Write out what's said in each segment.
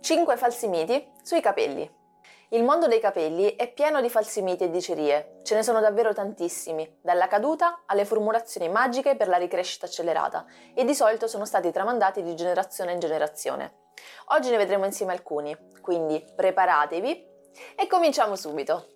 5 falsi miti sui capelli. Il mondo dei capelli è pieno di falsi miti e dicerie, ce ne sono davvero tantissimi, dalla caduta alle formulazioni magiche per la ricrescita accelerata e di solito sono stati tramandati di generazione in generazione. Oggi ne vedremo insieme alcuni, quindi preparatevi e cominciamo subito.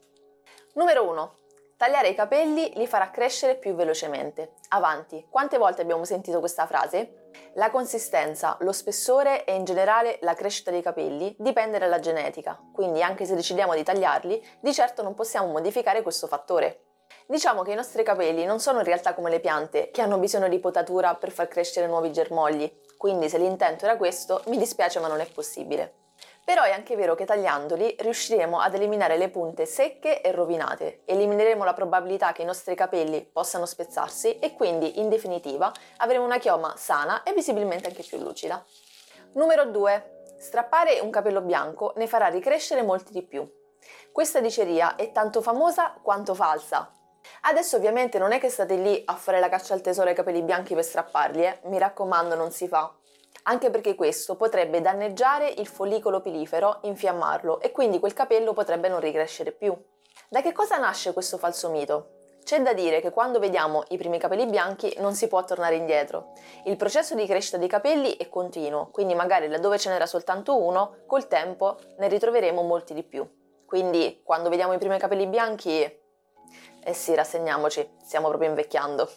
Numero 1. Tagliare i capelli li farà crescere più velocemente. Avanti, quante volte abbiamo sentito questa frase? La consistenza, lo spessore e in generale la crescita dei capelli dipende dalla genetica, quindi anche se decidiamo di tagliarli, di certo non possiamo modificare questo fattore. Diciamo che i nostri capelli non sono in realtà come le piante, che hanno bisogno di potatura per far crescere nuovi germogli, quindi se l'intento era questo, mi dispiace ma non è possibile. Però è anche vero che tagliandoli riusciremo ad eliminare le punte secche e rovinate, elimineremo la probabilità che i nostri capelli possano spezzarsi e quindi, in definitiva, avremo una chioma sana e visibilmente anche più lucida. Numero 2. Strappare un capello bianco ne farà ricrescere molti di più. Questa diceria è tanto famosa quanto falsa. Adesso ovviamente non è che state lì a fare la caccia al tesoro ai capelli bianchi per strapparli, eh? mi raccomando non si fa anche perché questo potrebbe danneggiare il follicolo pilifero, infiammarlo e quindi quel capello potrebbe non ricrescere più. Da che cosa nasce questo falso mito? C'è da dire che quando vediamo i primi capelli bianchi non si può tornare indietro. Il processo di crescita dei capelli è continuo, quindi magari laddove ce n'era soltanto uno, col tempo ne ritroveremo molti di più. Quindi quando vediamo i primi capelli bianchi, eh sì, rassegniamoci, stiamo proprio invecchiando.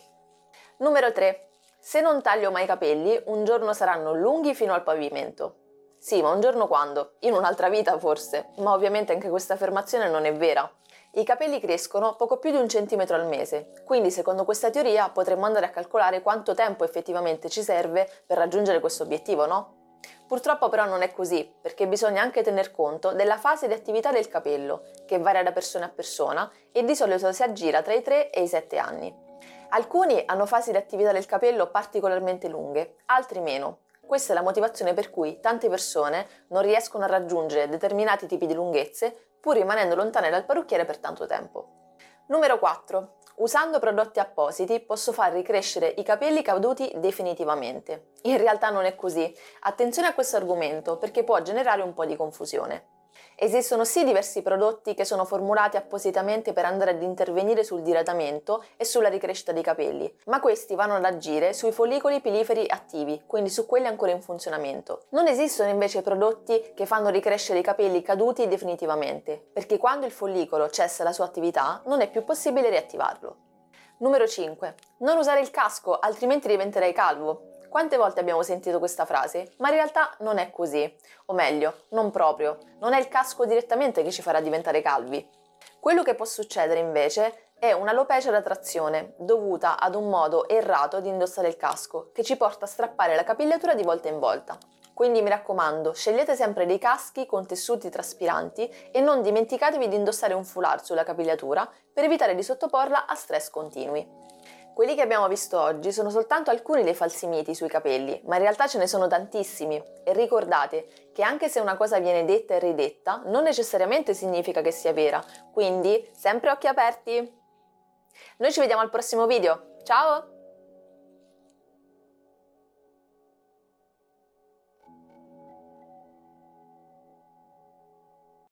Numero 3. Se non taglio mai i capelli, un giorno saranno lunghi fino al pavimento. Sì, ma un giorno quando? In un'altra vita forse, ma ovviamente anche questa affermazione non è vera. I capelli crescono poco più di un centimetro al mese, quindi secondo questa teoria potremmo andare a calcolare quanto tempo effettivamente ci serve per raggiungere questo obiettivo, no? Purtroppo però non è così, perché bisogna anche tener conto della fase di attività del capello, che varia da persona a persona e di solito si aggira tra i 3 e i 7 anni. Alcuni hanno fasi di attività del capello particolarmente lunghe, altri meno. Questa è la motivazione per cui tante persone non riescono a raggiungere determinati tipi di lunghezze pur rimanendo lontane dal parrucchiere per tanto tempo. Numero 4. Usando prodotti appositi posso far ricrescere i capelli caduti definitivamente. In realtà non è così. Attenzione a questo argomento perché può generare un po' di confusione. Esistono sì diversi prodotti che sono formulati appositamente per andare ad intervenire sul diradamento e sulla ricrescita dei capelli, ma questi vanno ad agire sui follicoli piliferi attivi, quindi su quelli ancora in funzionamento. Non esistono invece prodotti che fanno ricrescere i capelli caduti definitivamente, perché quando il follicolo cessa la sua attività non è più possibile riattivarlo. Numero 5. Non usare il casco, altrimenti diventerai calvo. Quante volte abbiamo sentito questa frase? Ma in realtà non è così, o meglio, non proprio, non è il casco direttamente che ci farà diventare calvi. Quello che può succedere invece è un'alopecia da trazione, dovuta ad un modo errato di indossare il casco, che ci porta a strappare la capigliatura di volta in volta. Quindi mi raccomando, scegliete sempre dei caschi con tessuti traspiranti e non dimenticatevi di indossare un foulard sulla capigliatura per evitare di sottoporla a stress continui. Quelli che abbiamo visto oggi sono soltanto alcuni dei falsi miti sui capelli, ma in realtà ce ne sono tantissimi. E ricordate che anche se una cosa viene detta e ridetta, non necessariamente significa che sia vera. Quindi, sempre occhi aperti! Noi ci vediamo al prossimo video. Ciao!